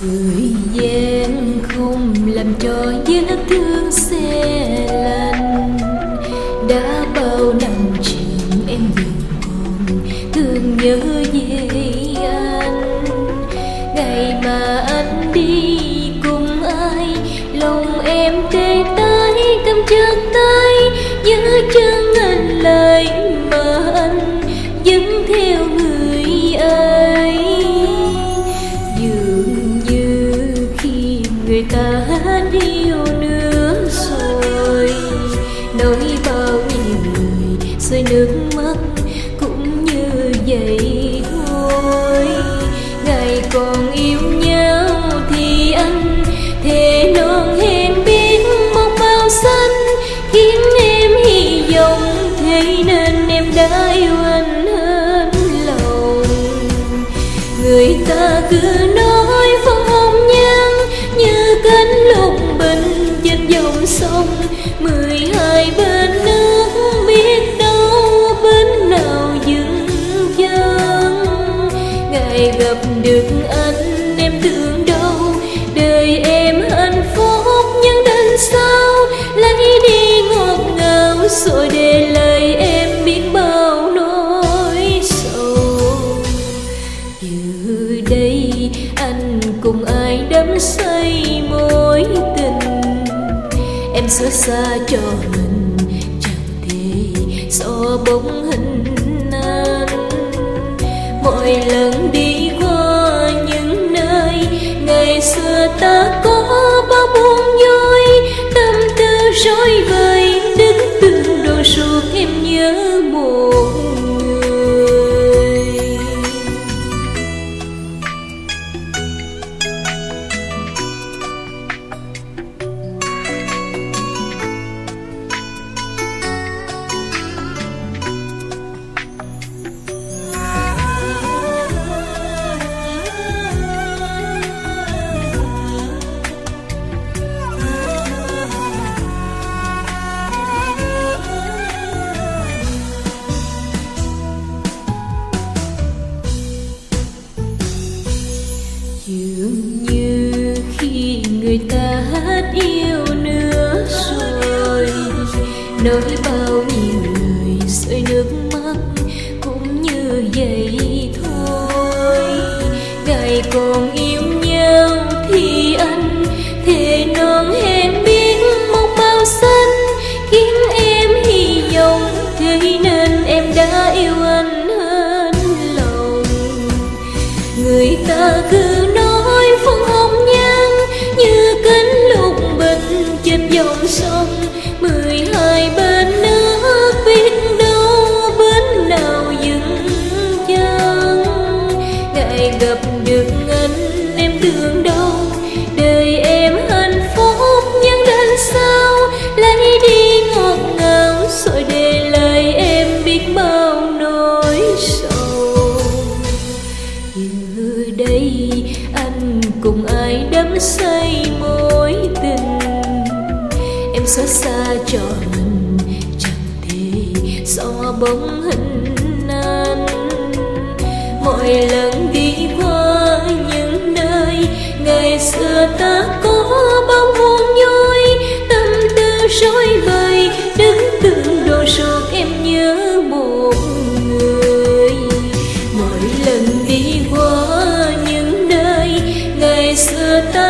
thời gian không làm cho vết thương xe lạnh đã bao năm chuyện em vẫn còn thương nhớ về anh ngày mà anh đi cùng ai, lòng em tê tái cầm chặt tay nhớ chân người yêu nữa rồi. Nói bao nhiêu lời rơi nước mắt cũng như vậy thôi. Ngày còn yêu nhau thì anh thề non hẹn biết một màu xanh. Khiến em hy vọng thế nên em đã yêu anh hết lòng. Người ta cứ rồi để lời em biết bao nỗi sầu. Giờ đây, anh cùng ai đắm say mối tình? Em xót xa cho mình, chẳng thể so bóng hình anh mỗi lần đi với bao nhiêu lời rơi nước mắt, cũng như vậy thôi. Ngày còn yêu nhau thì anh thề non hẹn biết một màu xanh. Khiến em hy vọng thế nên em đã yêu anh hết lòng. Người ta cứ nói phong hồng nhan, như cánh lục bình trên dòng sông. Ai đắm say mối tình. Em xót xa cho mình, chẳng thể so bóng hình anh mỗi lần đi qua những nơi ngày xưa ta đi